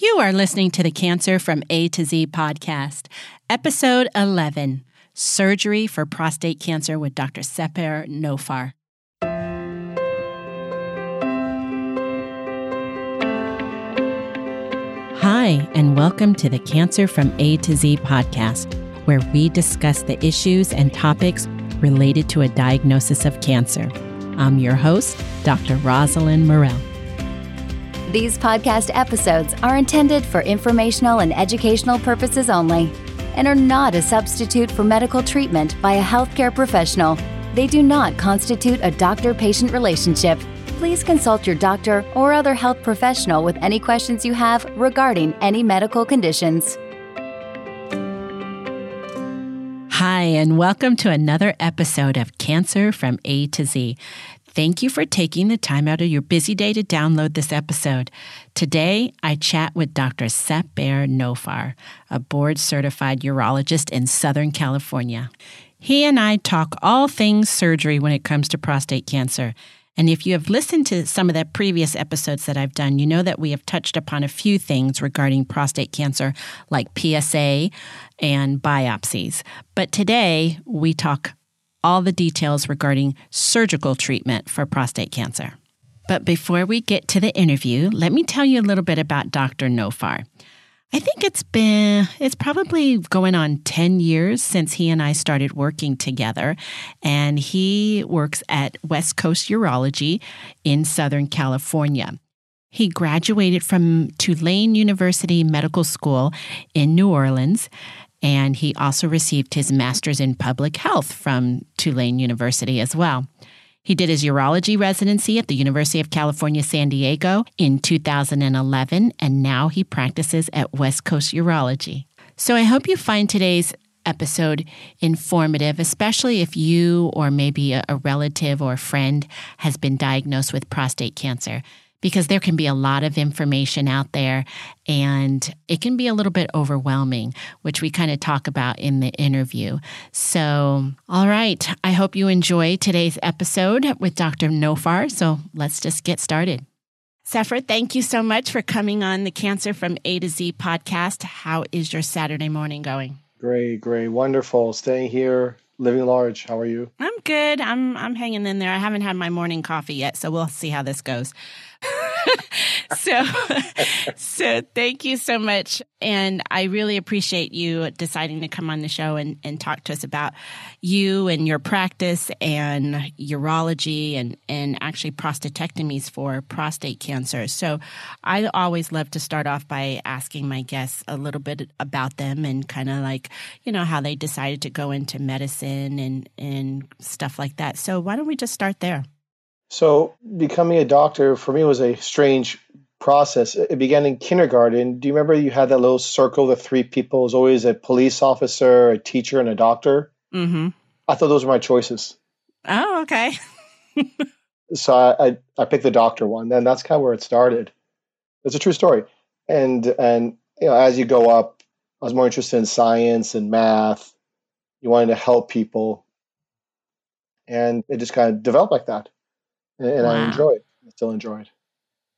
You are listening to the Cancer from A to Z podcast, episode 11 Surgery for Prostate Cancer with Dr. Seper Nofar. Hi, and welcome to the Cancer from A to Z podcast, where we discuss the issues and topics related to a diagnosis of cancer. I'm your host, Dr. Rosalind Morell. These podcast episodes are intended for informational and educational purposes only and are not a substitute for medical treatment by a healthcare professional. They do not constitute a doctor patient relationship. Please consult your doctor or other health professional with any questions you have regarding any medical conditions. Hi, and welcome to another episode of Cancer from A to Z. Thank you for taking the time out of your busy day to download this episode. Today, I chat with Dr. Seper Nofar, a board certified urologist in Southern California. He and I talk all things surgery when it comes to prostate cancer. And if you have listened to some of the previous episodes that I've done, you know that we have touched upon a few things regarding prostate cancer, like PSA and biopsies. But today, we talk all the details regarding surgical treatment for prostate cancer. But before we get to the interview, let me tell you a little bit about Dr. Nofar. I think it's been, it's probably going on 10 years since he and I started working together. And he works at West Coast Urology in Southern California. He graduated from Tulane University Medical School in New Orleans and he also received his master's in public health from Tulane University as well. He did his urology residency at the University of California, San Diego in 2011, and now he practices at West Coast Urology. So I hope you find today's episode informative, especially if you or maybe a, relative or friend has been diagnosed with prostate cancer because there can be a lot of information out there and it can be a little bit overwhelming, which we kind of talk about in the interview. So, all right, I hope you enjoy today's episode with Dr. Nofar. So, let's just get started. Sefer, thank you so much for coming on the Cancer from A to Z podcast. How is your Saturday morning going? Great, great, wonderful. Staying here, living large. How are you? I'm good. I'm I'm hanging in there. I haven't had my morning coffee yet, so we'll see how this goes. so, so thank you so much. And I really appreciate you deciding to come on the show and, and talk to us about you and your practice and urology and, and actually prostatectomies for prostate cancer. So I always love to start off by asking my guests a little bit about them and kind of like, you know, how they decided to go into medicine and, and stuff like that. So why don't we just start there? So, becoming a doctor for me was a strange process. It began in kindergarten. Do you remember you had that little circle of three people? It was always a police officer, a teacher, and a doctor. Mm-hmm. I thought those were my choices. Oh, okay. so I, I, I picked the doctor one. Then that's kind of where it started. It's a true story. And and you know, as you go up, I was more interested in science and math. You wanted to help people, and it just kind of developed like that and wow. I enjoy it. I still enjoy it.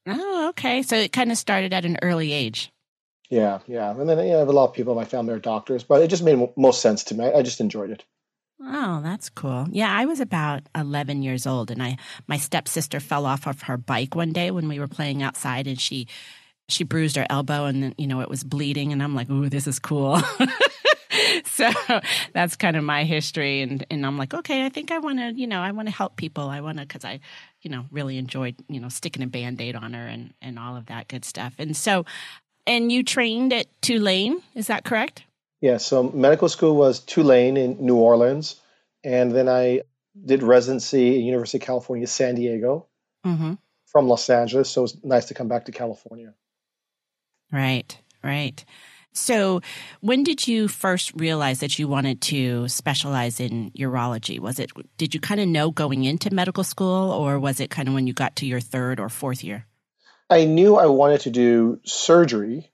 Oh, okay. So it kind of started at an early age. Yeah, yeah. And then you know, I have a lot of people in my family are doctors, but it just made most sense to me. I just enjoyed it. Oh, that's cool. Yeah, I was about 11 years old and I my stepsister fell off of her bike one day when we were playing outside and she she bruised her elbow and then, you know, it was bleeding and I'm like, "Ooh, this is cool." so that's kind of my history and and I'm like, "Okay, I think I want to, you know, I want to help people. I want to cuz I you know, really enjoyed, you know, sticking a band-aid on her and, and all of that good stuff. And so, and you trained at Tulane, is that correct? Yeah, so medical school was Tulane in New Orleans. And then I did residency at University of California, San Diego mm-hmm. from Los Angeles. So it's nice to come back to California. Right, right. So, when did you first realize that you wanted to specialize in urology? Was it did you kind of know going into medical school or was it kind of when you got to your third or fourth year? I knew I wanted to do surgery.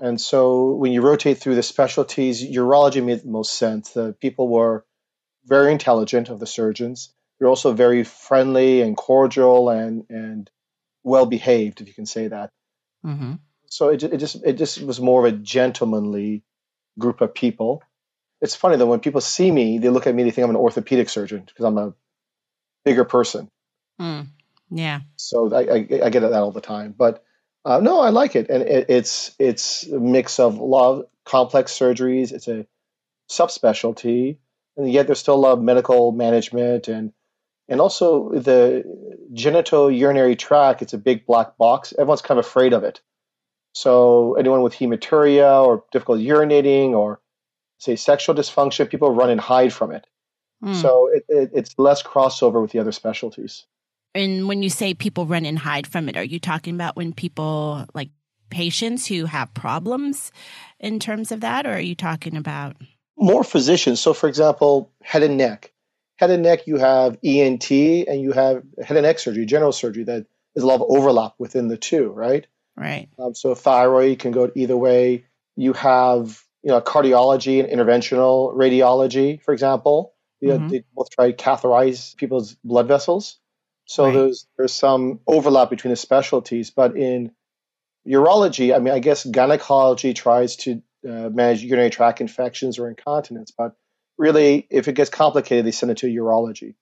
And so when you rotate through the specialties, urology made the most sense. The people were very intelligent of the surgeons. They're also very friendly and cordial and and well behaved, if you can say that. Mm-hmm. So it, it just it just was more of a gentlemanly group of people. It's funny though when people see me, they look at me, they think I'm an orthopedic surgeon because I'm a bigger person. Mm, yeah. So I, I, I get that all the time, but uh, no, I like it, and it, it's it's a mix of love, complex surgeries. It's a subspecialty, and yet there's still a lot of medical management and and also the genital urinary tract. It's a big black box. Everyone's kind of afraid of it. So anyone with hematuria or difficulty urinating or say sexual dysfunction, people run and hide from it. Mm. So it, it, it's less crossover with the other specialties. And when you say people run and hide from it, are you talking about when people like patients who have problems in terms of that, or are you talking about more physicians? So, for example, head and neck. Head and neck, you have ENT and you have head and neck surgery, general surgery. That is a lot of overlap within the two, right? Right. Um, so thyroid can go either way. You have you know cardiology and interventional radiology, for example. Mm-hmm. They both try to catheterize people's blood vessels. So right. there's there's some overlap between the specialties, but in urology, I mean, I guess gynecology tries to uh, manage urinary tract infections or incontinence, but really, if it gets complicated, they send it to urology.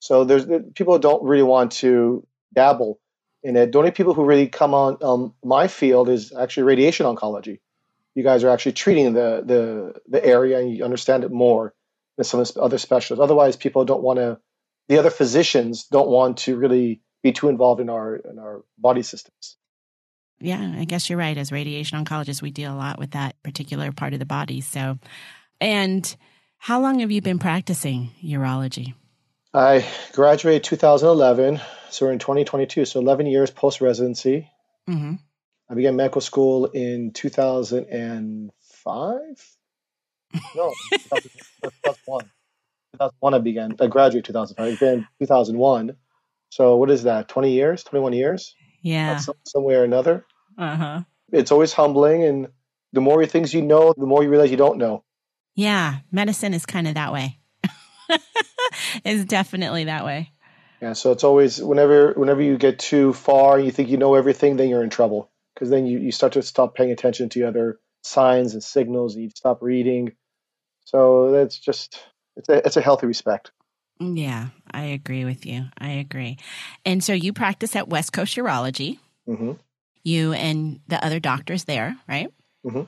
So there's people don't really want to dabble it. The only people who really come on um, my field is actually radiation oncology. You guys are actually treating the the the area and you understand it more than some other specialists. Otherwise, people don't want to the other physicians don't want to really be too involved in our in our body systems. Yeah, I guess you're right. As radiation oncologists, we deal a lot with that particular part of the body. So, and how long have you been practicing urology? I graduated 2011, so we're in 2022. So 11 years post residency. Mm-hmm. I began medical school in 2005. No, 2001. 2001 I began. I graduated 2005. I began 2001. So what is that? 20 years? 21 years? Yeah. Some, some way or another. Uh huh. It's always humbling, and the more things you know, the more you realize you don't know. Yeah, medicine is kind of that way. it's definitely that way. Yeah, so it's always whenever whenever you get too far, you think you know everything, then you're in trouble because then you, you start to stop paying attention to other signs and signals, and you stop reading. So that's just it's a it's a healthy respect. Yeah, I agree with you. I agree. And so you practice at West Coast Urology. Mm-hmm. You and the other doctors there, right? Mm-hmm.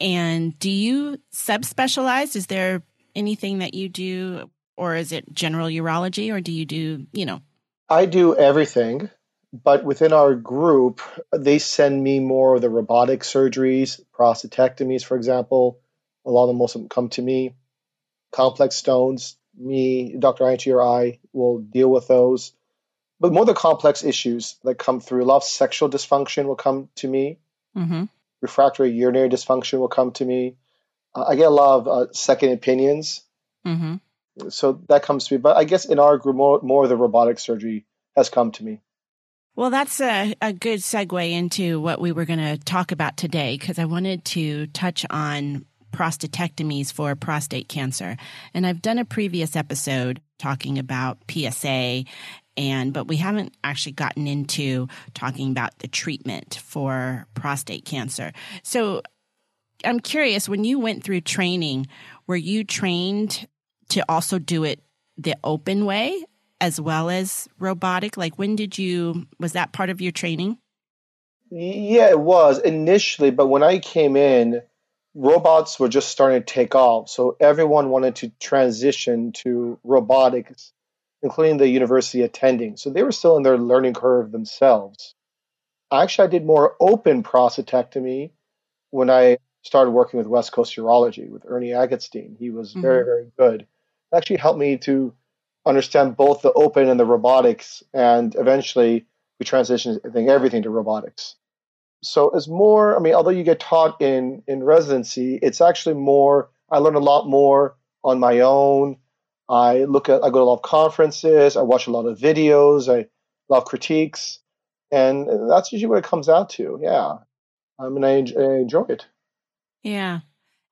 And do you subspecialize? Is there anything that you do, or is it general urology, or do you do, you know? I do everything, but within our group, they send me more of the robotic surgeries, prostatectomies, for example. A lot of them also come to me complex stones, me, Dr. Anchi or I will deal with those. But more the complex issues that come through. A lot of sexual dysfunction will come to me. Mm-hmm. Refractory urinary dysfunction will come to me. Uh, I get a lot of uh, second opinions. Mm-hmm. So that comes to me. But I guess in our group, more, more of the robotic surgery has come to me. Well, that's a, a good segue into what we were going to talk about today because I wanted to touch on prostatectomies for prostate cancer. And I've done a previous episode talking about PSA and but we haven't actually gotten into talking about the treatment for prostate cancer. So I'm curious when you went through training, were you trained to also do it the open way as well as robotic? Like when did you was that part of your training? Yeah, it was initially, but when I came in, robots were just starting to take off. So everyone wanted to transition to robotics, including the university attending. So they were still in their learning curve themselves. Actually, I did more open prostatectomy when I started working with West Coast Urology with Ernie Agatstein. He was mm-hmm. very, very good. Actually helped me to understand both the open and the robotics, and eventually we transitioned I think everything to robotics. So it's more i mean although you get taught in in residency it's actually more i learn a lot more on my own. I look at i go to a lot of conferences i watch a lot of videos i love critiques and that's usually what it comes out to yeah. I mean i, I enjoy it. Yeah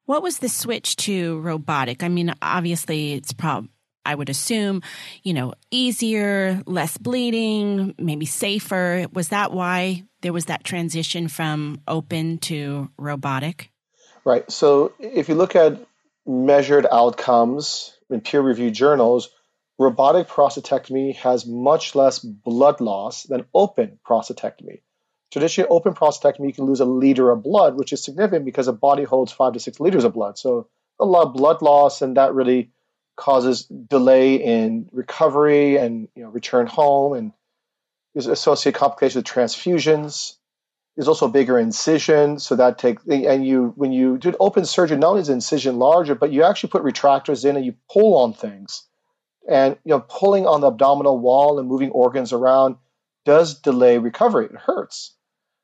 what was the switch to robotic i mean obviously it's prob I would assume, you know, easier, less bleeding, maybe safer. Was that why there was that transition from open to robotic? Right. So if you look at measured outcomes in peer reviewed journals, robotic prostatectomy has much less blood loss than open prostatectomy. Traditionally, open prostatectomy, you can lose a liter of blood, which is significant because a body holds five to six liters of blood. So a lot of blood loss, and that really causes delay in recovery and you know return home, and there's associated complications with transfusions. There's also a bigger incision, so that takes and you when you do open surgery, not only is the incision larger, but you actually put retractors in and you pull on things, and you know pulling on the abdominal wall and moving organs around does delay recovery. It hurts.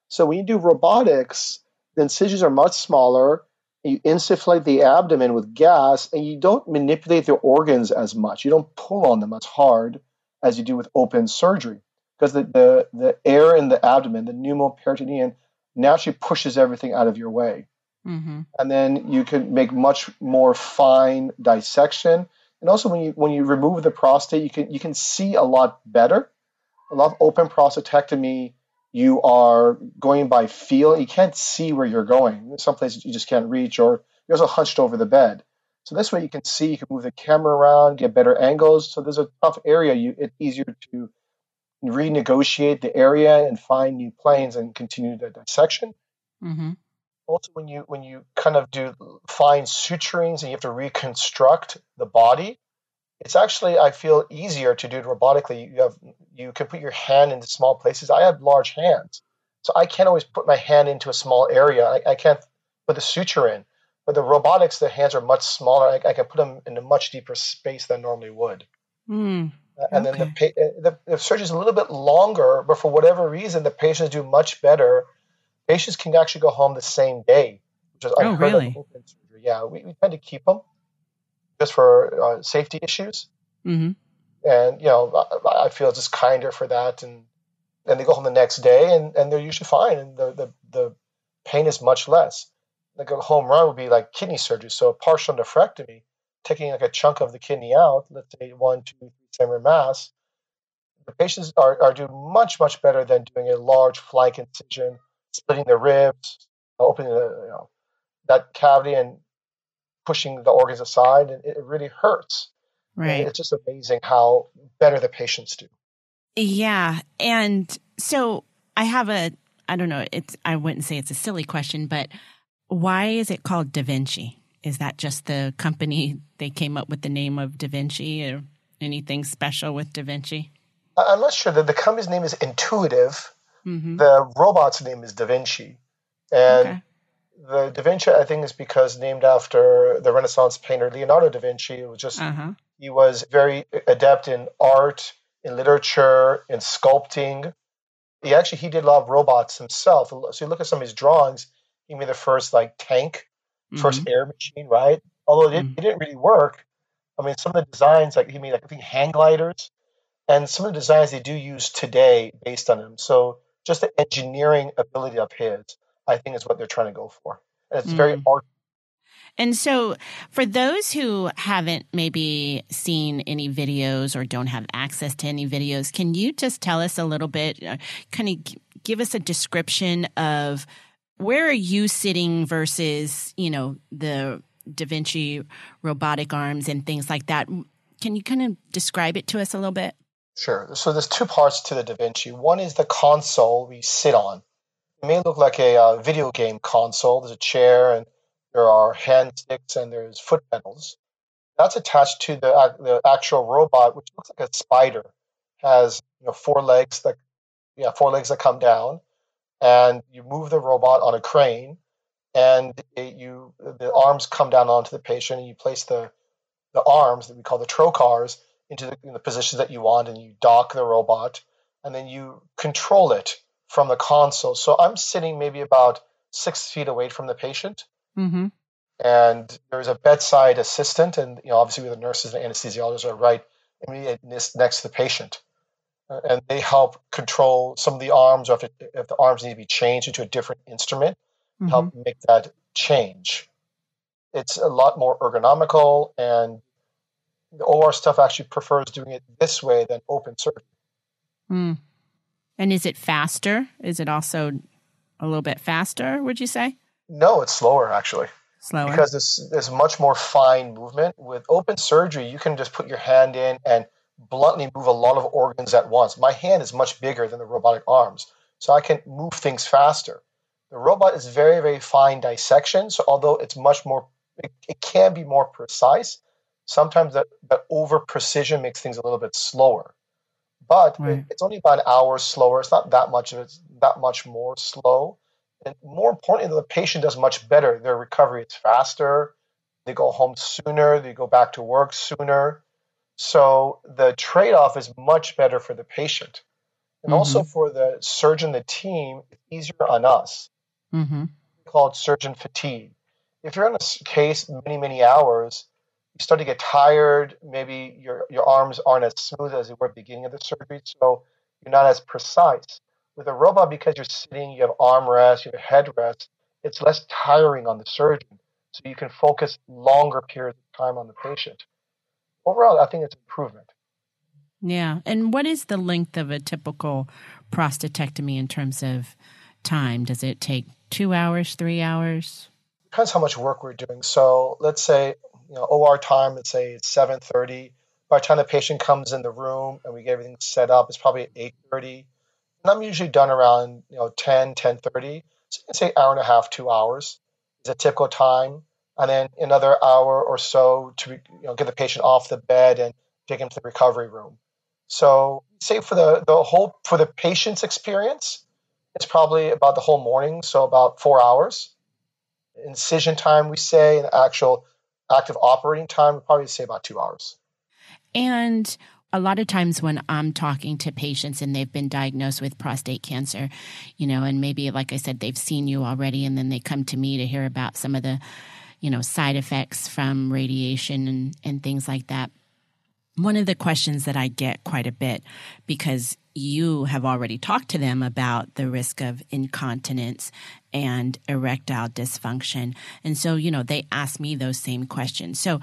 So when you do robotics, the incisions are much smaller. You insufflate the abdomen with gas, and you don't manipulate the organs as much. You don't pull on them as hard as you do with open surgery because the, the, the air in the abdomen, the pneumoperitoneum, naturally pushes everything out of your way. Mm-hmm. And then you can make much more fine dissection. And also when you when you remove the prostate, you can you can see a lot better. A lot of open prostatectomy, you are going by feel. You can't see where you're going. Some places you just can't reach, or you're also hunched over the bed. So this way you can see, you can move the camera around, get better angles. So there's a tough area. You it's easier to renegotiate the area and find new planes and continue the dissection. Mm-hmm. Also, when you when you kind of do fine suturings and you have to reconstruct the body, it's actually I feel easier to do it robotically. You have you can put your hand into small places. I have large hands, so I can't always put my hand into a small area. I, I can't put the suture in. But the robotics, the hands are much smaller. I, I can put them in a much deeper space than normally would. Mm. And then the, uh, the, the surgery is a little bit longer, but for whatever reason, the patients do much better. Patients can actually go home the same day, which is oh, really? Yeah, we, we tend to keep them just for uh, safety issues. Mm-hmm. And you know, I, I, feel just kinder for that, and and they go home the next day, and, and they're usually fine, and the, the the pain is much less. Like a home run would be like kidney surgery, so a partial nephrectomy, taking like a chunk of the kidney out, let's say one, two, three centimeter mass, the patients are, are doing much, much better than doing a large flank incision, splitting the ribs, opening the, you know, that cavity and pushing the organs aside. And it really hurts. Right. And it's just amazing how better the patients do. Yeah. And so I have a, I don't know, it's, I wouldn't say it's a silly question, but why is it called Da Vinci? Is that just the company they came up with the name of Da Vinci or anything special with Da Vinci? I'm not sure. that the company's name is Intuitive. Mm-hmm. The robot's name is Da Vinci. And okay. The Da Vinci, I think, is because named after the Renaissance painter Leonardo da Vinci. It was just, uh-huh. he was very adept in art, in literature, in sculpting. He actually, he did a lot of robots himself. So you look at some of his drawings, he made the first like tank, mm-hmm. first air machine, right? Although it, mm-hmm. it didn't really work I mean, some of the designs, like he made, like, I think, hang gliders, and some of the designs they do use today based on him. So just the engineering ability of his, I think, is what they're trying to go for. And it's mm. very art. And so, for those who haven't maybe seen any videos or don't have access to any videos, can you just tell us a little bit, uh, kind of give us a description of where are you sitting versus, you know, the Da Vinci robotic arms and things like that. Can you kind of describe it to us a little bit? Sure. So there's two parts to the Da Vinci. One is the console we sit on. It may look like a uh, video game console. There's a chair and there are hand sticks and there's foot pedals. That's attached to the, the actual robot, which looks like a spider. Has you know four legs that yeah four legs that come down, and you move the robot on a crane and it, you the arms come down onto the patient and you place the the arms that we call the trocars into the, in the positions that you want and you dock the robot and then you control it from the console so i'm sitting maybe about six feet away from the patient mm-hmm. and there's a bedside assistant and you know obviously the nurses and anesthesiologists are right next to the patient uh, and they help control some of the arms or if, it, if the arms need to be changed into a different instrument mm-hmm. help make that change. It's a lot more ergonomical, and the OR stuff actually prefers doing it this way than open surgery. Mm. And is it faster? Is it also a little bit faster, would you say? No, it's slower actually. Slower. Because there's, there's much more fine movement. With open surgery, you can just put your hand in and bluntly move a lot of organs at once. My hand is much bigger than the robotic arms, so I can move things faster. The robot is very, very fine dissection, so although it's much more, it, it can be more precise. Sometimes that, that over precision makes things a little bit slower but right. it's only about an hour slower. It's not that much of it's that much more slow. And more importantly, the patient does much better. Their recovery is faster. They go home sooner. They go back to work sooner. So the trade-off is much better for the patient, and mm-hmm. also for the surgeon, the team. It's easier on us. Mm-hmm. Called surgeon fatigue. If you're in a case many many hours, you start to get tired. Maybe your, your arms aren't as smooth as they were at the beginning of the surgery, so you're not as precise. With a robot, because you're sitting, you have arm rest, you have head rest, it's less tiring on the surgeon. So you can focus longer periods of time on the patient. Overall, I think it's improvement. Yeah. And what is the length of a typical prostatectomy in terms of time? Does it take two hours, three hours? Depends how much work we're doing. So let's say you know, OR time, let's say it's 7.30. By the time the patient comes in the room and we get everything set up, it's probably 8.30. And I'm usually done around, you know, 10, 10.30. So you can say hour and a half, two hours is a typical time. And then another hour or so to, you know, get the patient off the bed and take him to the recovery room. So say for the, the whole, for the patient's experience, it's probably about the whole morning, so about four hours. Incision time, we say, and actual active operating time would probably say about two hours. And a lot of times when I'm talking to patients and they've been diagnosed with prostate cancer, you know, and maybe, like I said, they've seen you already, and then they come to me to hear about some of the, you know, side effects from radiation and, and things like that. One of the questions that I get quite a bit because you have already talked to them about the risk of incontinence and erectile dysfunction. And so, you know, they ask me those same questions. So,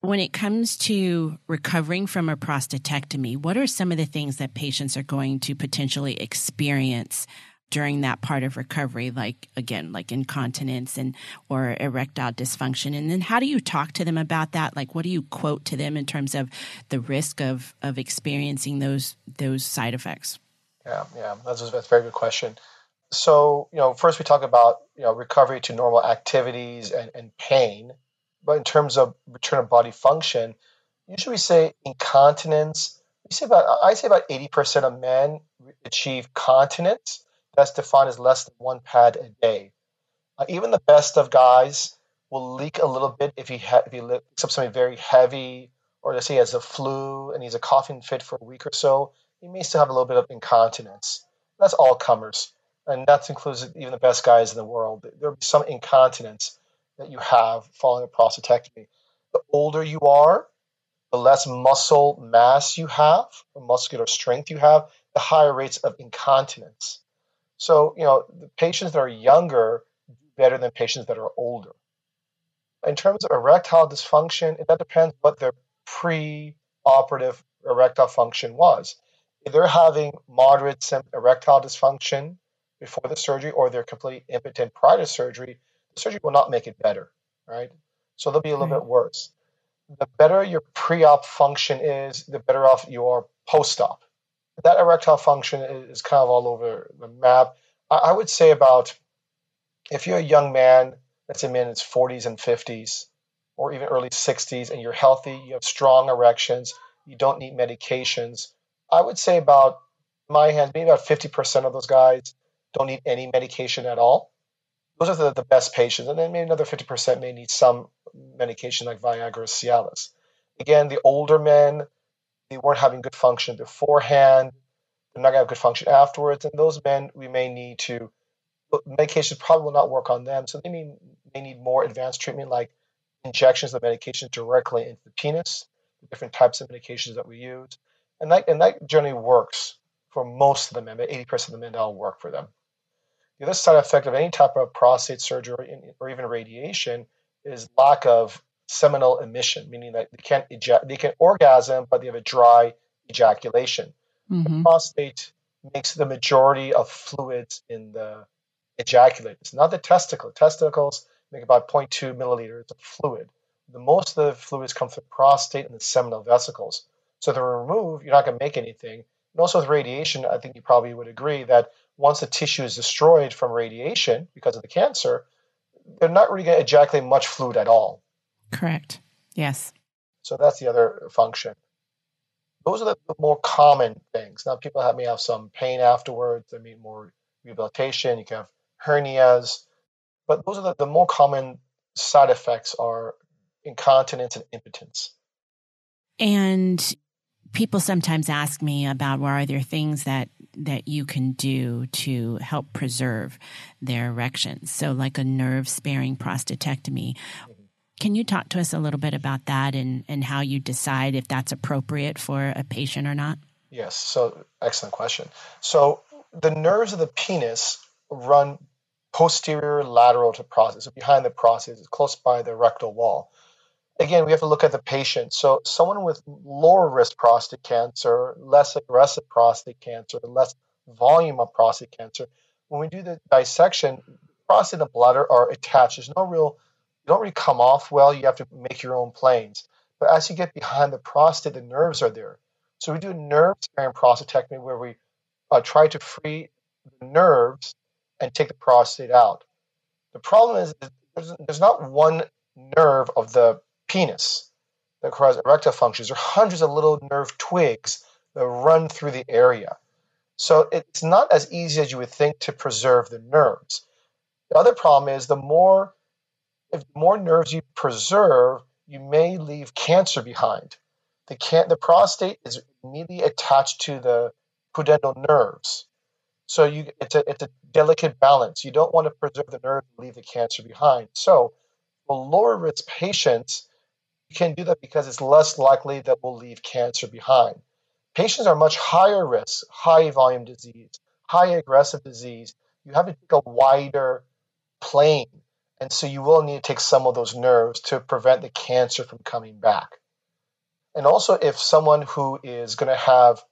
when it comes to recovering from a prostatectomy, what are some of the things that patients are going to potentially experience during that part of recovery like again like incontinence and or erectile dysfunction? And then how do you talk to them about that? Like what do you quote to them in terms of the risk of of experiencing those those side effects? Yeah yeah that's a, that's a very good question. So you know first we talk about you know recovery to normal activities and, and pain. But in terms of return of body function usually we say incontinence. We say about i say about 80% of men achieve continence that's defined as less than one pad a day. Uh, even the best of guys will leak a little bit if he ha- if he lifts up something very heavy, or let's say he has a flu and he's a coughing fit for a week or so. He may still have a little bit of incontinence. That's all comers, and that includes even the best guys in the world. There'll be some incontinence that you have following a prostatectomy. The older you are, the less muscle mass you have, or muscular strength you have, the higher rates of incontinence. So, you know, the patients that are younger do better than patients that are older. In terms of erectile dysfunction, that depends what their pre-operative erectile function was. If they're having moderate erectile dysfunction before the surgery or they're completely impotent prior to surgery, the surgery will not make it better, right? So they'll be a little bit worse. The better your pre-op function is, the better off you are post-op that erectile function is kind of all over the map. I would say about if you're a young man, let's say man in his 40s and 50s, or even early 60s, and you're healthy, you have strong erections, you don't need medications. I would say about my hands, maybe about 50% of those guys don't need any medication at all. Those are the, the best patients. And then maybe another 50% may need some medication like Viagra or Cialis. Again, the older men, they weren't having good function beforehand. They're not going to have good function afterwards. And those men, we may need to, medications probably will not work on them. So they may, may need more advanced treatment like injections of medication directly into the penis, different types of medications that we use. And that, and that generally works for most of the men, but 80% of the men, that'll work for them. The other side effect of any type of prostate surgery or even radiation is lack of seminal emission, meaning that they can't ejac- they can orgasm, but they have a dry ejaculation. Mm-hmm. The prostate makes the majority of fluids in the ejaculate. It's not the testicle. Testicles make about 0.2 milliliters of fluid. The most of the fluids come from the prostate and the seminal vesicles. So to remove, you're not going to make anything. And also with radiation, I think you probably would agree that once the tissue is destroyed from radiation because of the cancer, they're not really going to ejaculate much fluid at all. Correct. Yes. So that's the other function. Those are the more common things. Now, people have, may have some pain afterwards. They need more rehabilitation. You can have hernias, but those are the, the more common side effects are incontinence and impotence. And people sometimes ask me about well, are there things that that you can do to help preserve their erections? So, like a nerve sparing prostatectomy. Can you talk to us a little bit about that and, and how you decide if that's appropriate for a patient or not? Yes, so excellent question. So, the nerves of the penis run posterior lateral to process, so behind the process, close by the rectal wall again, we have to look at the patient. So, someone with lower risk prostate cancer, less aggressive prostate cancer, less volume of prostate cancer, when we do the dissection, prostate and bladder are attached. There's no real, you don't really come off well. You have to make your own planes. But as you get behind the prostate, the nerves are there. So, we do a nerve sparing prostatectomy where we uh, try to free the nerves and take the prostate out. The problem is there's, there's not one nerve of the penis that cause erectile functions There are hundreds of little nerve twigs that run through the area. So it's not as easy as you would think to preserve the nerves. The other problem is the more if the more nerves you preserve, you may leave cancer behind. The can the prostate is immediately attached to the pudendal nerves. So you it's a it's a delicate balance. You don't want to preserve the nerve and leave the cancer behind. So for lower risk patients, you can do that because it's less likely that we'll leave cancer behind. Patients are much higher risk, high volume disease, high aggressive disease. You have to take a wider plane. And so you will need to take some of those nerves to prevent the cancer from coming back. And also, if someone who is going to have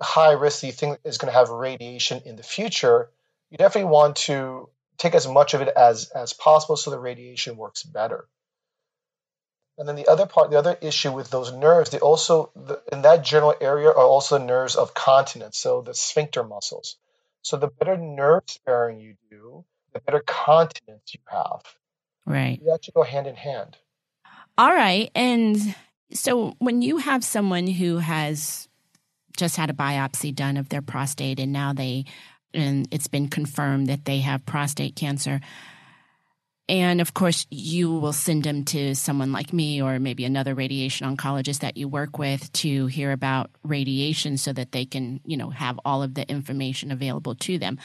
high risk, you think is going to have radiation in the future, you definitely want to take as much of it as, as possible so the radiation works better. And then the other part, the other issue with those nerves, they also, the, in that general area, are also nerves of continence, so the sphincter muscles. So the better nerve sparing you do, the better continence you have. Right. They actually go hand in hand. All right. And so when you have someone who has just had a biopsy done of their prostate and now they, and it's been confirmed that they have prostate cancer, and of course, you will send them to someone like me or maybe another radiation oncologist that you work with to hear about radiation so that they can, you know, have all of the information available to them.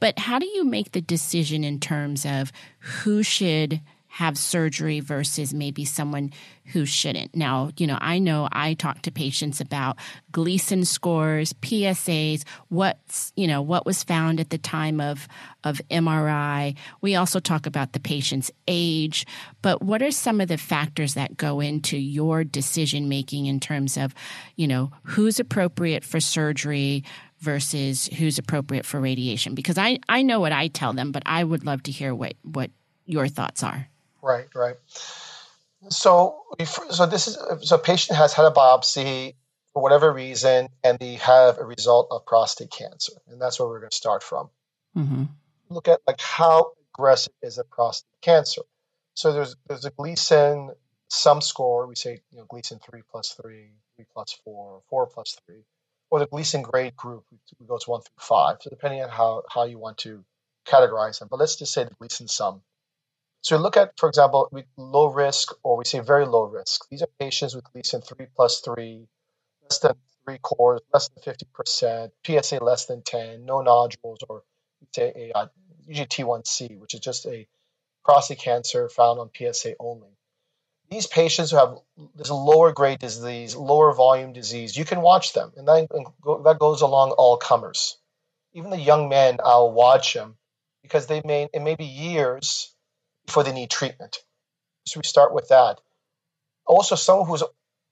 But how do you make the decision in terms of who should have surgery versus maybe someone who shouldn't. Now, you know, I know I talk to patients about Gleason scores, PSAs, what's, you know, what was found at the time of of MRI. We also talk about the patient's age, but what are some of the factors that go into your decision making in terms of, you know, who's appropriate for surgery versus who's appropriate for radiation? Because I I know what I tell them, but I would love to hear what what your thoughts are. Right, right. So, so this is so a patient has had a biopsy for whatever reason, and they have a result of prostate cancer, and that's where we're going to start from. Mm-hmm. Look at like how aggressive is a prostate cancer. So there's there's a Gleason sum score. We say you know Gleason three plus three, three plus four, four plus three, or the Gleason grade group. We go to one through five. So depending on how how you want to categorize them, but let's just say the Gleason sum. So we look at, for example, low risk or we say very low risk. These are patients with Gleason 3 plus 3, less than 3 cores, less than 50%, PSA less than 10, no nodules, or say a, uh, usually T1C, which is just a prostate cancer found on PSA only. These patients who have this lower grade disease, lower volume disease, you can watch them, and that, that goes along all comers. Even the young men, I'll watch them because they may it may be years before they need treatment. So we start with that. Also, someone who's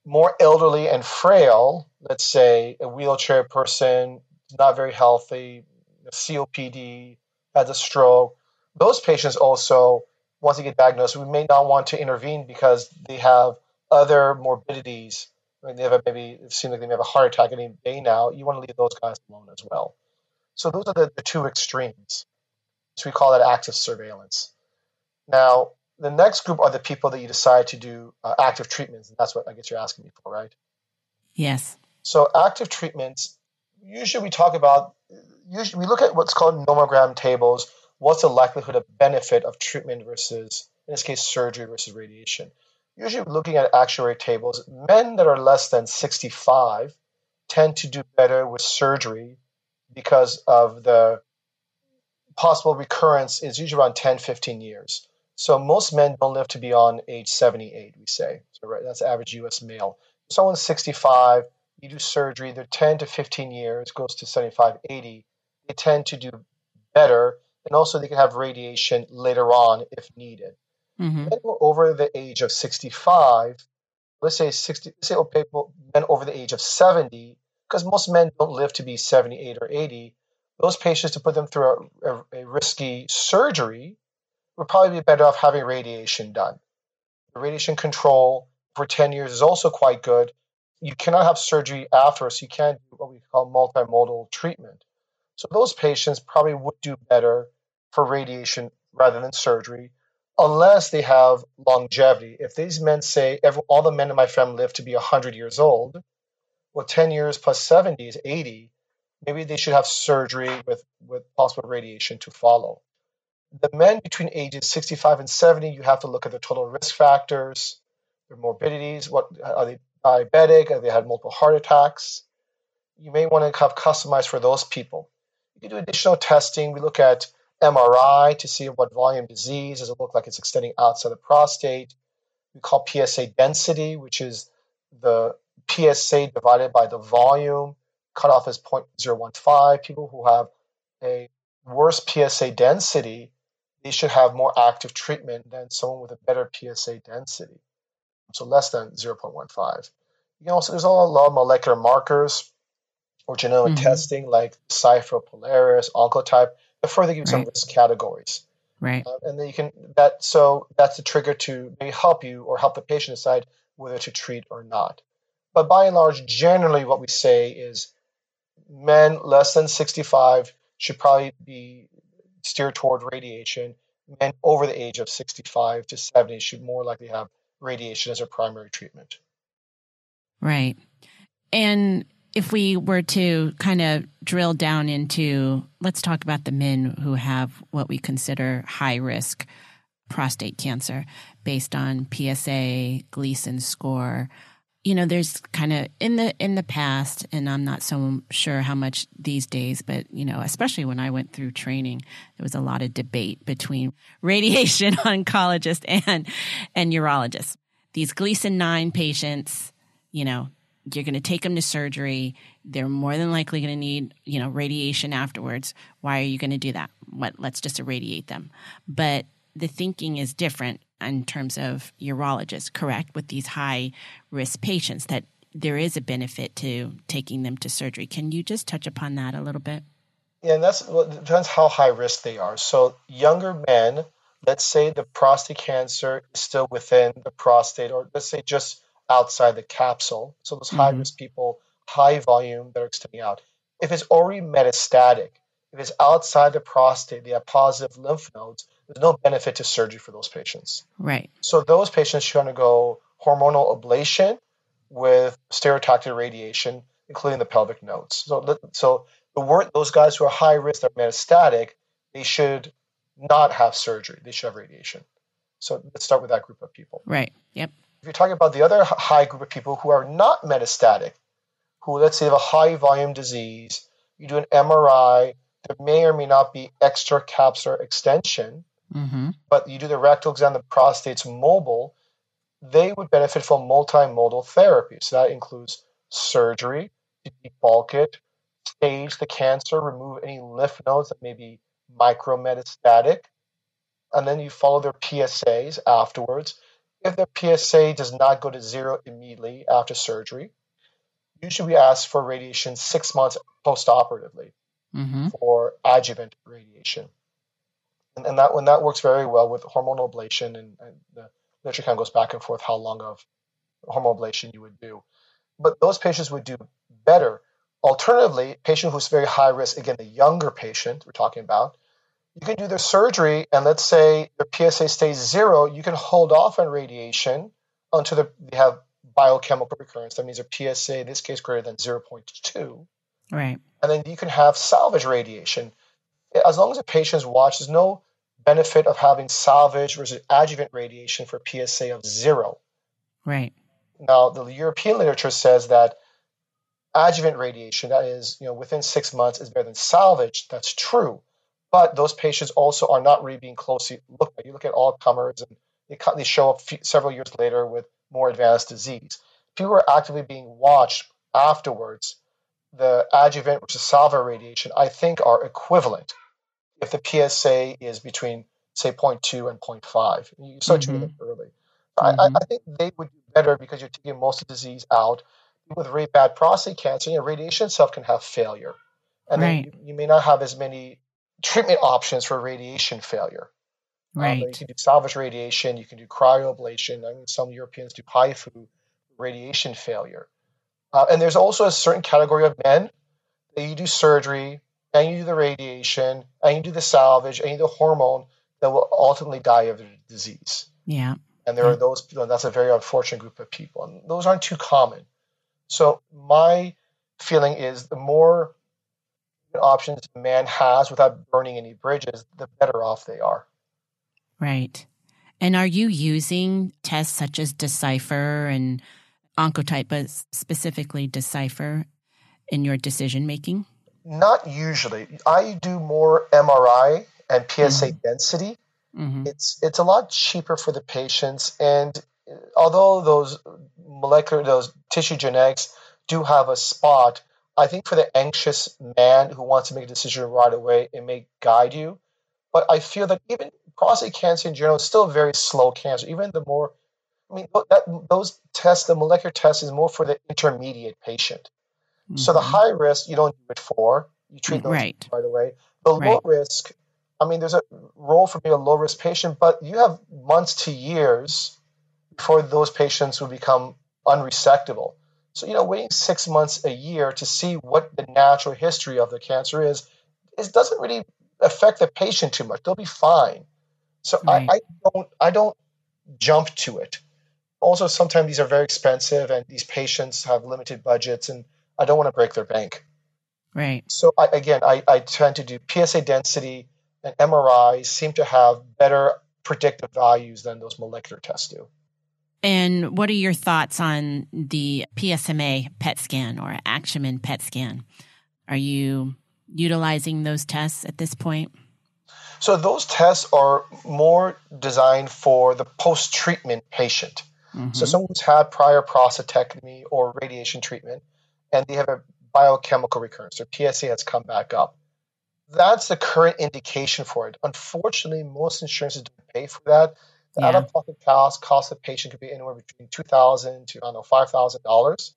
more elderly and frail, let's say a wheelchair person, not very healthy, COPD, has a stroke. Those patients also, once they get diagnosed, we may not want to intervene because they have other morbidities. I mean, they have a, maybe it seems like they may have a heart attack any day now. You want to leave those guys alone as well. So those are the, the two extremes. So we call that active surveillance. Now, the next group are the people that you decide to do uh, active treatments, and that's what I guess you're asking me for, right? Yes. So active treatments, usually we talk about, usually we look at what's called nomogram tables. What's the likelihood of benefit of treatment versus, in this case, surgery versus radiation? Usually looking at actuary tables, men that are less than 65 tend to do better with surgery because of the possible recurrence is usually around 10, 15 years. So most men don't live to be on age 78, we say. So right, that's average US male. Someone's 65, you do surgery, they're 10 to 15 years, goes to 75, 80. They tend to do better, and also they can have radiation later on if needed. Mm-hmm. Men over the age of 65, let's say 60, let's say people, men over the age of 70, because most men don't live to be 78 or 80, those patients to put them through a, a, a risky surgery would probably be better off having radiation done. The radiation control for 10 years is also quite good. You cannot have surgery afterwards. So you can't do what we call multimodal treatment. So those patients probably would do better for radiation rather than surgery, unless they have longevity. If these men say all the men in my family live to be 100 years old, well, 10 years plus 70 is 80. Maybe they should have surgery with, with possible radiation to follow the men between ages 65 and 70, you have to look at the total risk factors, their morbidities. What are they diabetic? Have they had multiple heart attacks? You may want to have customized for those people. You can do additional testing. We look at MRI to see what volume disease does it look like it's extending outside the prostate. We call PSA density, which is the PSA divided by the volume. Cutoff is 0.015. People who have a worse PSA density they should have more active treatment than someone with a better PSA density, so less than 0.15. You can also there's a lot of molecular markers or genomic mm-hmm. testing like Decipher, Prolaris, Oncotype that further give you right. some risk categories. Right. Uh, and then you can that so that's a trigger to maybe help you or help the patient decide whether to treat or not. But by and large, generally what we say is men less than 65 should probably be steer toward radiation. Men over the age of 65 to 70 should more likely have radiation as a primary treatment. Right. And if we were to kind of drill down into, let's talk about the men who have what we consider high risk prostate cancer based on PSA, Gleason score, you know there's kind of in the in the past and i'm not so sure how much these days but you know especially when i went through training there was a lot of debate between radiation oncologists and and urologists these gleason 9 patients you know you're going to take them to surgery. They're more than likely going to need you know radiation afterwards. Why are you going to do that? What let's just irradiate them. But the thinking is different in terms of urologists, correct, with these high risk patients, that there is a benefit to taking them to surgery. Can you just touch upon that a little bit? Yeah, and that's well, it depends how high risk they are. So younger men, let's say the prostate cancer is still within the prostate, or let's say just outside the capsule. So those mm-hmm. high risk people, high volume that are extending out. If it's already metastatic, if it's outside the prostate, they have positive lymph nodes, there's no benefit to surgery for those patients. Right. So those patients should undergo hormonal ablation with stereotactic radiation, including the pelvic nodes. So, so the word, those guys who are high risk, that are metastatic, they should not have surgery. They should have radiation. So let's start with that group of people. Right. Yep. If you're talking about the other high group of people who are not metastatic, who let's say have a high volume disease, you do an MRI, there may or may not be extracapsular extension, mm-hmm. but you do the rectal exam, the prostate's mobile, they would benefit from multimodal therapy. So that includes surgery to debulk it, stage the cancer, remove any lymph nodes that may be micrometastatic, and then you follow their PSAs afterwards. If their PSA does not go to zero immediately after surgery, usually we ask for radiation six months postoperatively Mm-hmm. for adjuvant radiation. And, and that when that works very well with hormonal ablation, and, and the literature kind of goes back and forth how long of hormonal ablation you would do. But those patients would do better. Alternatively, patient who's very high risk, again, the younger patient we're talking about, you can do their surgery, and let's say their PSA stays zero, you can hold off on radiation until the, they have biochemical recurrence. That means their PSA, in this case, greater than 0.2 Right. and then you can have salvage radiation. As long as the patient is watched, there's no benefit of having salvage versus adjuvant radiation for PSA of zero. Right. Now, the European literature says that adjuvant radiation, that is, you know, within six months, is better than salvage. That's true, but those patients also are not really being closely looked at. You look at all comers, and they, they show up few, several years later with more advanced disease. People are actively being watched afterwards. The adjuvant versus salvage radiation, I think, are equivalent if the PSA is between, say, 0.2 and 0.5. You start treating it early. I, I. I think they would do better because you're taking most of the disease out. With very bad prostate cancer, you know, radiation itself can have failure. And Right. then you, you may not have as many treatment options for radiation failure. Um, Right. you can do salvage radiation, you can do cryoablation. I mean, some Europeans do HIFU, radiation failure. Uh, and there's also a certain category of men that you do surgery and you do the radiation and you do the salvage and you do the hormone that will ultimately die of the disease. Yeah. And there are those, that's a very unfortunate group of people. And those aren't too common. So my feeling is the more options a man has without burning any bridges, the better off they are. Right. And are you using tests such as Decipher and Oncotype, but specifically Decipher in your decision making? Not usually. I do more MRI and PSA density. Mm-hmm. It's it's a lot cheaper for the patients, and although those molecular those tissue genetics do have a spot, I think for the anxious man who wants to make a decision right away, it may guide you. But I feel that even prostate cancer in general is still a very slow cancer. Even the more, I mean, that, those tests, the molecular test is more for the intermediate patient. So the Mhm. high risk, you don't do it for. You treat those Right. right away. The low risk, I mean, there's a role for being a low risk patient, but you have months to years before those patients will become unresectable. So, you know, waiting six months, a year to see what the natural history of the cancer is, it doesn't really affect the patient too much. They'll be fine. So Right. I, I don't I don't jump to it. Also, sometimes these are very expensive and these patients have limited budgets and I don't want to break their bank. Right. So I, again, I, I tend to do PSA density and MRI seem to have better predictive values than those molecular tests do. And what are your thoughts on the PSMA PET scan or Axumin PET scan? Are you utilizing those tests at this point? So those tests are more designed for the post-treatment patient. Mhm. So someone who's had prior prostatectomy or radiation treatment, and they have a biochemical recurrence, their PSA has come back up. That's the current indication for it. Unfortunately, most insurances don't pay for that. The Yeah. out-of-pocket cost cost the patient could be anywhere between two thousand to I don't know five thousand dollars,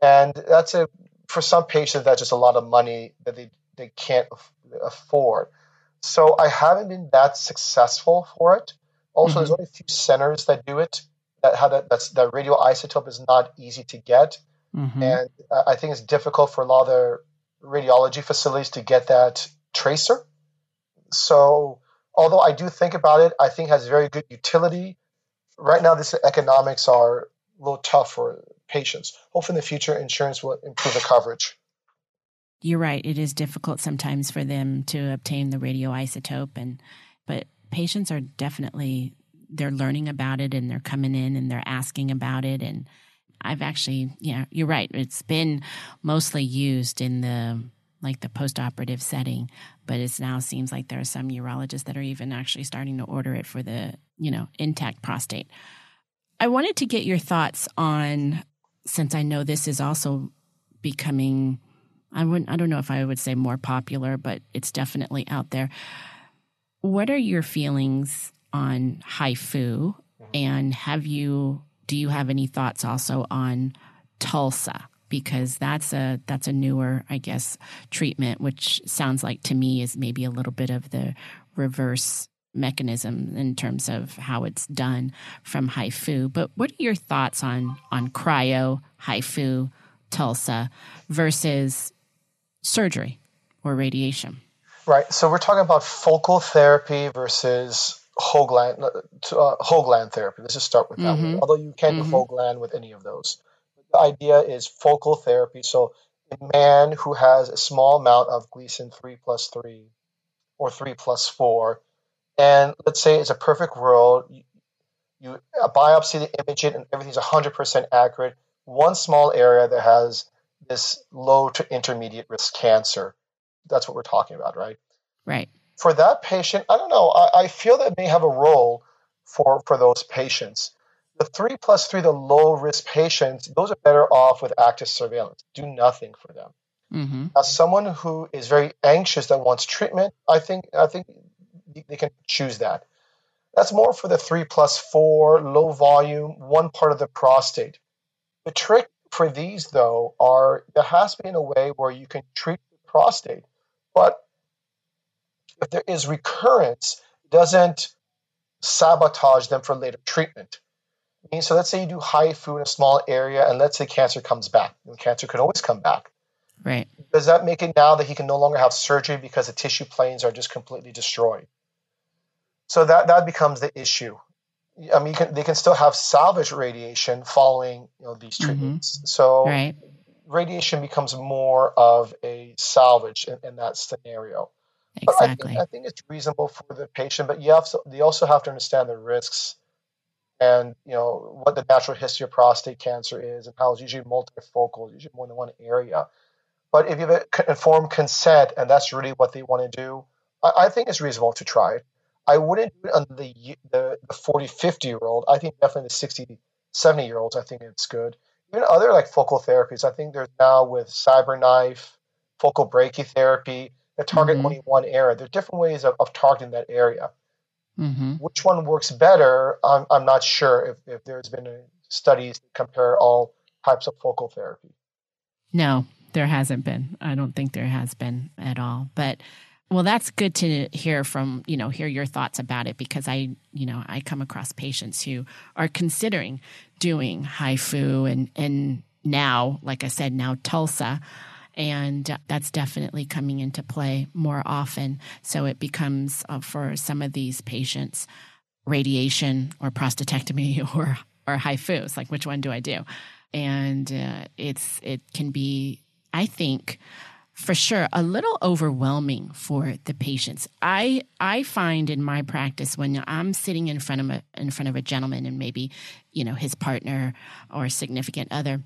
and that's a for some patients that's just a lot of money that they they can't afford. So I haven't been that successful for it. Also, there's mm-hmm. only a few centers that do it. That how that that's that radioisotope is not easy to get, Mhm. and I I think it's difficult for a lot of the radiology facilities to get that tracer. So, although I do think about it, I think it has very good utility. Right now, this economics are a little tough for patients. Hopefully, in the future, insurance will improve the coverage. You're right. It is difficult sometimes for them to obtain the radioisotope and but patients are definitely they're learning about it and they're coming in and they're asking about it and I've actually yeah, you're right. It's been mostly used in the like the postoperative setting, but it now seems like there are some urologists that are even actually starting to order it for the, you know, intact prostate. I wanted to get your thoughts on since I know this is also becoming I wouldn't I don't know if I would say more popular, but it's definitely out there. What are your feelings on HIFU and have you do you have any thoughts also on Tulsa because that's a that's a newer, I guess, treatment, which sounds like to me is maybe a little bit of the reverse mechanism in terms of how it's done from HIFU. But what are your thoughts on on cryo, HIFU, TULSA versus surgery or radiation? Right. So we're talking about focal therapy versus whole gland uh, whole gland therapy. Let's just start with that mm-hmm. one. Although you can mm-hmm. do whole gland with any of those. The idea is focal therapy. So a man who has a small amount of Gleason three plus three or three plus four and let's say it's a perfect world, you, you biopsy the image it and everything's 100% accurate. One small area that has this low to intermediate risk cancer. That's what we're talking about, right? Right. For that patient, I don't know. I, I feel that may have a role for, for those patients. The three plus three, the low risk patients, those are better off with active surveillance. Do nothing for them. Mm-hmm. As someone who is very anxious that wants treatment, I think I think they can choose that. That's more for the three plus four, low volume, one part of the prostate. The trick for these, though, are there has to be in a way where you can treat the prostate, but if there is recurrence, doesn't sabotage them for later treatment. I mean, so let's say you do HIFU in a small area, and let's say cancer comes back. And cancer could always come back. Right. Does that make it now that he can no longer have surgery because the tissue planes are just completely destroyed? So that that becomes the issue. I mean, can, they can still have salvage radiation following you know these mm-hmm. treatments. Mm-hmm. So right. radiation becomes more of a salvage in, in that scenario. Exactly. But I think, I think, it's reasonable for the patient, but you have to, they also have to understand the risks and you know what the natural history of prostate cancer is and how it's usually multifocal, usually more than one area. But if you have informed consent and that's really what they want to do, I, I think it's reasonable to try it. I wouldn't do it on the, the, the 40, 50 year old. I think definitely the 60, 70 year olds, I think it's good. Even other like focal therapies, I think there's now with CyberKnife, focal brachytherapy, that target mm-hmm. only one area. There's different ways of, of targeting that area. Mm-hmm. Which one works better? I'm, I'm not sure if, if there's been studies to compare all types of focal therapy. No, there hasn't been. I don't think there has been at all. But well, that's good to hear from, you know, hear your thoughts about it because I, you know, I come across patients who are considering doing HIFU and, and now, like I said, now TULSA. And that's definitely coming into play more often. So it becomes uh, for some of these patients radiation or prostatectomy or, or HIFU. It's like, which one do I do? And uh, it's, it can be, I think, for sure a little overwhelming for the patients i i find in my practice when i'm sitting in front of a in front of a gentleman and maybe you know his partner or significant other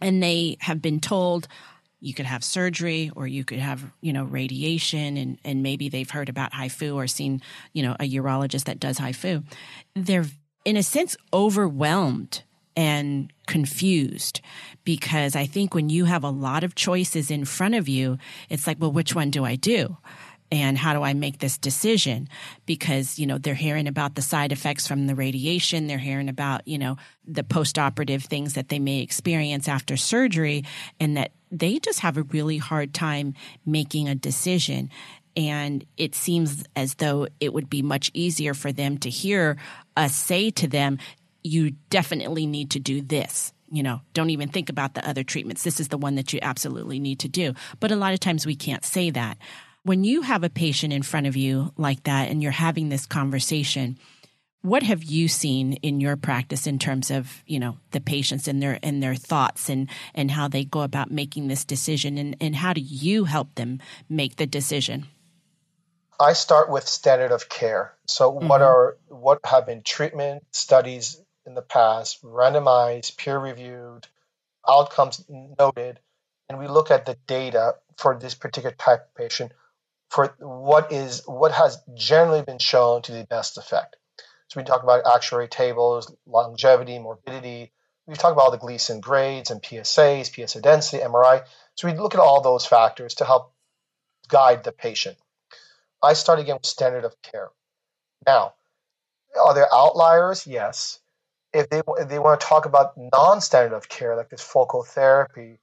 and they have been told you could have surgery or you could have you know radiation and and maybe they've heard about HIFU or seen you know a urologist that does HIFU they're in a sense overwhelmed and confused because I think when you have a lot of choices in front of you, it's like, well, which one do I do? And how do I make this decision? Because, you know, they're hearing about the side effects from the radiation. They're hearing about, you know, the post-operative things that they may experience after surgery and that they just have a really hard time making a decision. And it seems as though it would be much easier for them to hear us say to them, you definitely need to do this. You know, don't even think about the other treatments. This is the one that you absolutely need to do. But a lot of times we can't say that. When you have a patient in front of you like that and you're having this conversation, what have you seen in your practice in terms of, you know, the patients and their and their thoughts and and how they go about making this decision and, and how do you help them make the decision? I start with standard of care. So mm-hmm. what are what have been treatment studies in the past, randomized, peer reviewed, outcomes noted, and we look at the data for this particular type of patient for what is what has generally been shown to the best effect. So we talk about actuary tables, longevity, morbidity. We talk about all the Gleason grades and PSAs, PSA density, MRI. So we look at all those factors to help guide the patient. I start again with standard of care. Now, are there outliers? Yes. if they if they want to talk about non-standard of care like this focal therapy,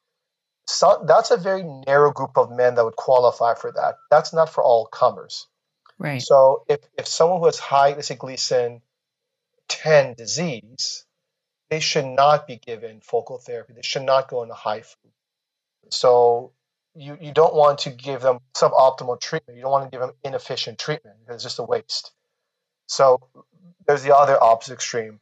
so that's a very narrow group of men that would qualify for that. That's not for all comers. Right. So if if someone who has high let's say Gleason 10 disease, they should not be given focal therapy. They should not go into HIFU. So you, you don't want to give them suboptimal treatment. You don't want to give them inefficient treatment because it's just a waste. So there's the other opposite extreme.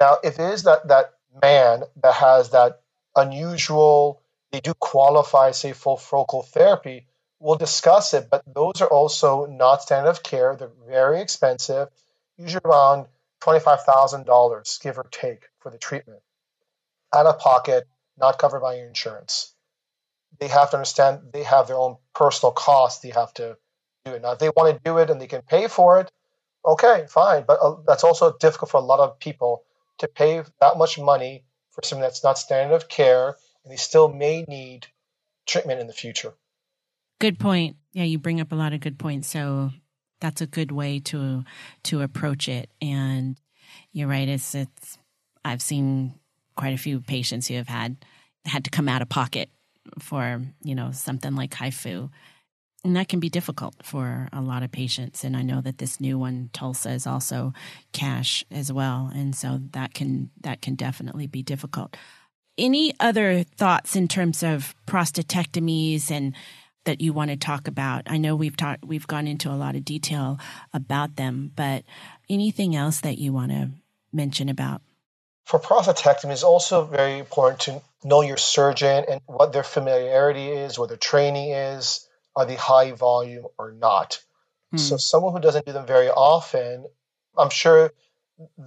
Now, if it is that, that man that has that unusual, they do qualify, say, for focal therapy, we'll discuss it, but those are also not standard of care. They're very expensive, usually around $25,000, give or take, for the treatment. Out of pocket, not covered by your insurance. They have to understand they have their own personal costs they have to do it. Now, if they want to do it and they can pay for it, okay, fine. But uh, that's also difficult for a lot of people to pay that much money for something that's not standard of care, and they still may need treatment in the future. Good point. Yeah, you bring up a lot of good points. So that's a good way to to approach it. And you're right. It's it's. I've seen quite a few patients who have had had to come out of pocket for you know something like HIFU, and that can be difficult for a lot of patients. And I know that this new one, Tulsa, is also cash as well, and so that can that can definitely be difficult. Any other thoughts in terms of prostatectomies and that you want to talk about? I know we've talked we've gone into a lot of detail about them, but anything else that you want to mention about? For prostatectomy, it's also very important to know your surgeon and what their familiarity is, what their training is, are they high volume or not. Hmm. So someone who doesn't do them very often, I'm sure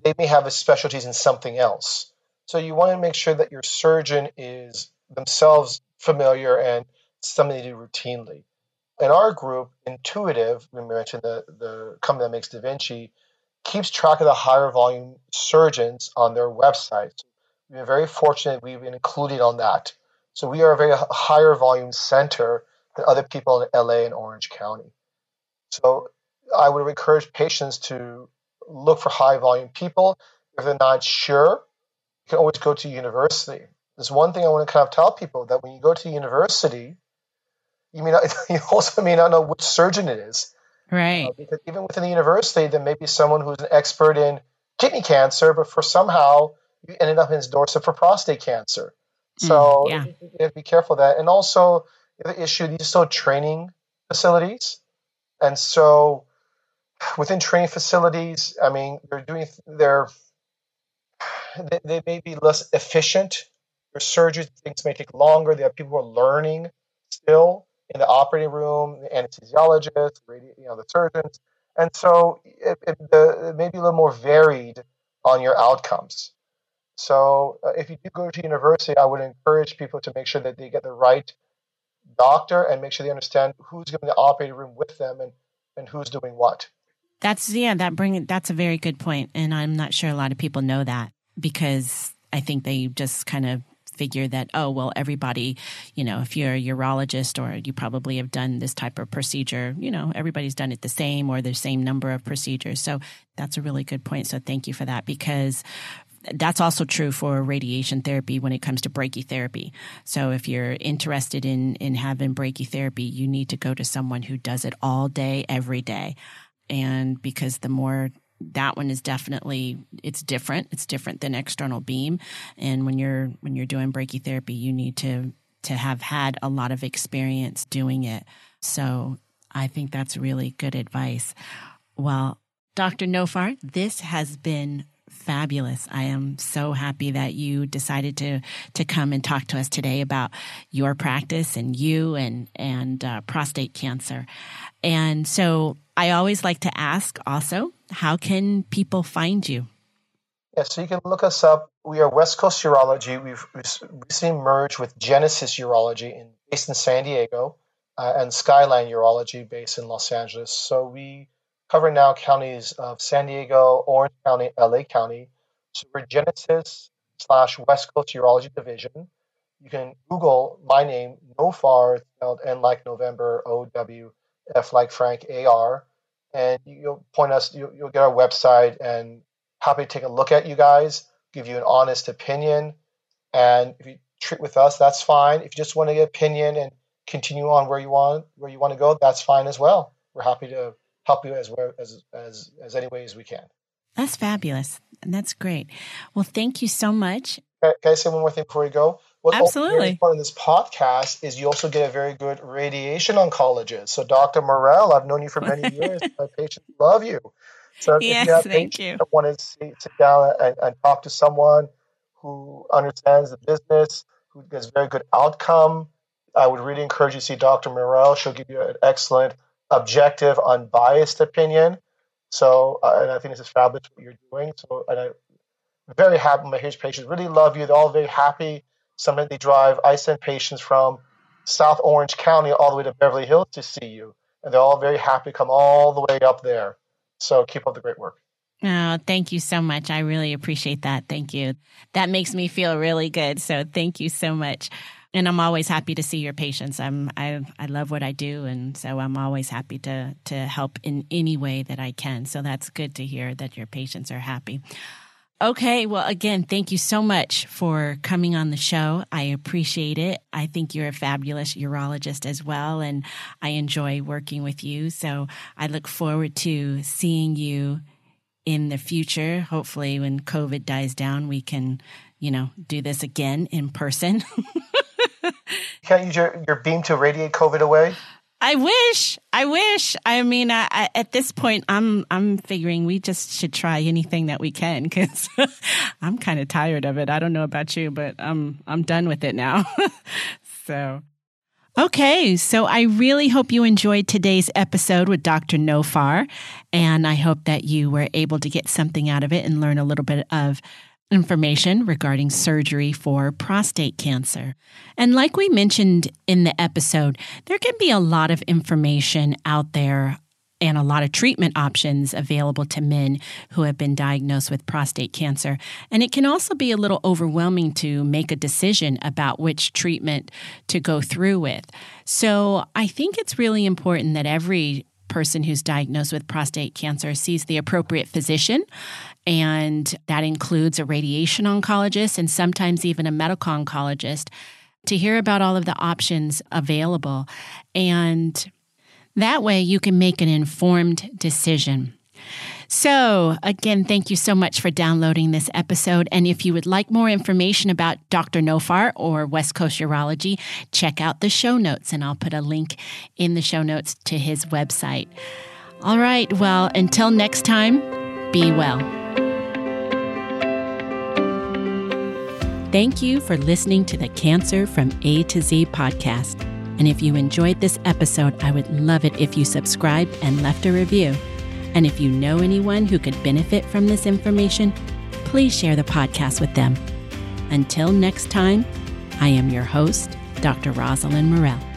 they may have a specialties in something else. So you want to make sure that your surgeon is themselves familiar and something they do routinely. In our group, Intuitive, we mentioned the, the company that makes Da Vinci, keeps track of the higher volume surgeons on their website. We've been very fortunate we've been included on that. So we are a very higher volume center than other people in LA and Orange County. So I would encourage patients to look for high volume people. If they're not sure, you can always go to university. There's one thing I want to kind of tell people that when you go to university, you may not, you also may not know which surgeon it is. Right. Uh, because even within the university, there may be someone who's an expert in kidney cancer, but for somehow you ended up in his doorstep for prostate cancer. Hmm, so mm, yeah. you have to be careful of that. And also the issue, these are still training facilities. And so within training facilities, I mean, they're doing, they're, they, they may be less efficient. Their surgeries, things may take longer. There are people who are learning still in the operating room, the anesthesiologists, you know, the surgeons, and so it, it, the, it may be a little more varied on your outcomes. So uh, if you do go to university, I would encourage people to make sure that they get the right doctor and make sure they understand who's going to the operating room with them and, and who's doing what. That's yeah, that bring that's a very good point, and I'm not sure a lot of people know that because I think they just kind of figure that, oh, well, everybody, you know, if you're a urologist or you probably have done this type of procedure, you know, everybody's done it the same or the same number of procedures. So that's a really good point. So thank you for that because that's also true for radiation therapy when it comes to brachytherapy. So if you're interested in in having brachytherapy, you need to go to someone who does it all day every day. And because the more that one is definitely it's different. It's different than external beam. And when you're when you're doing brachytherapy you need to to have had a lot of experience doing it. So i think that's really good advice. Well dr nowfar this has been fabulous. I am so happy that you decided to to come and talk to us today about your practice and you and and uh, prostate cancer. And so I always like to ask also, how can people find you? Yeah, so you can look us up. We are West Coast Urology. We've recently merged with Genesis Urology in, based in San Diego uh, and Skyline Urology based in Los Angeles. So we cover now counties of San Diego, Orange County, LA County. So we're Genesis slash West Coast Urology Division. You can Google my name, Nowfar, spelled N like November, O W F like Frank, A R and you'll point us. You'll, you'll get our website and happy to take a look at you guys. give you an honest opinion. And if you treat with us, that's fine. If you just want to get an opinion and continue on where you want where you want to go, that's fine as well. We're happy to help you as well as as as any way as we can. That's fabulous. And that's great. Well, thank you so much. Can, can I say one more thing before we go? What Absolutely. Part of this podcast is you also get a very good radiation oncologist. So, Dr. Morel, I've known you for many years. My patients love you. So, yes, if you have thank you. want to sit, sit down and, and talk to someone who understands the business, who gets very good outcome, I would really encourage you to see Dr. Morel. She'll give you an excellent, objective, unbiased opinion. So, uh, and I think is fabulous what you're doing. So, and I'm very happy. My huge patients really love you. They're all very happy. Some Sometimes they drive. I send patients from South Orange County all the way to Beverly Hills to see you, and they're all very happy to come all the way up there. So, keep up the great work. Oh, thank you so much. I really appreciate that. Thank you. That makes me feel really good. So, thank you so much and I'm always happy to see your patients. I'm I I love what I do, and so I'm always happy to to help in any way that I can. So that's good to hear that your patients are happy. Okay, well, again, thank you so much for coming on the show. I appreciate it. I think you're a fabulous urologist as well, and I enjoy working with you. So I look forward to seeing you in the future. Hopefully, when COVID dies down, we can, you know, do this again in person. Can't use your, your beam to radiate COVID away? I wish. I wish. I mean, I, I, at this point, I'm I'm figuring we just should try anything that we can because I'm kind of tired of it. I don't know about you, but I'm I'm done with it now. so. Okay, so I really hope you enjoyed today's episode with Dr. Nowfar, and I hope that you were able to get something out of it and learn a little bit of information regarding surgery for prostate cancer. And like we mentioned in the episode, there can be a lot of information out there and a lot of treatment options available to men who have been diagnosed with prostate cancer. And it can also be a little overwhelming to make a decision about which treatment to go through with. So I think it's really important that every person who's diagnosed with prostate cancer sees the appropriate physician and that includes a radiation oncologist and sometimes even a medical oncologist to hear about all of the options available. And that way you can make an informed decision. So, again, thank you so much for downloading this episode. And if you would like more information about Dr. Nowfar or West Coast Urology, check out the show notes, and I'll put a link in the show notes to his website. All right, well, until next time, be well. Thank you for listening to the Cancer from A to Z podcast. And if you enjoyed this episode, I would love it if you subscribed and left a review. And if you know anyone who could benefit from this information, please share the podcast with them. Until next time, I am your host, Dr. Rosalind Morel.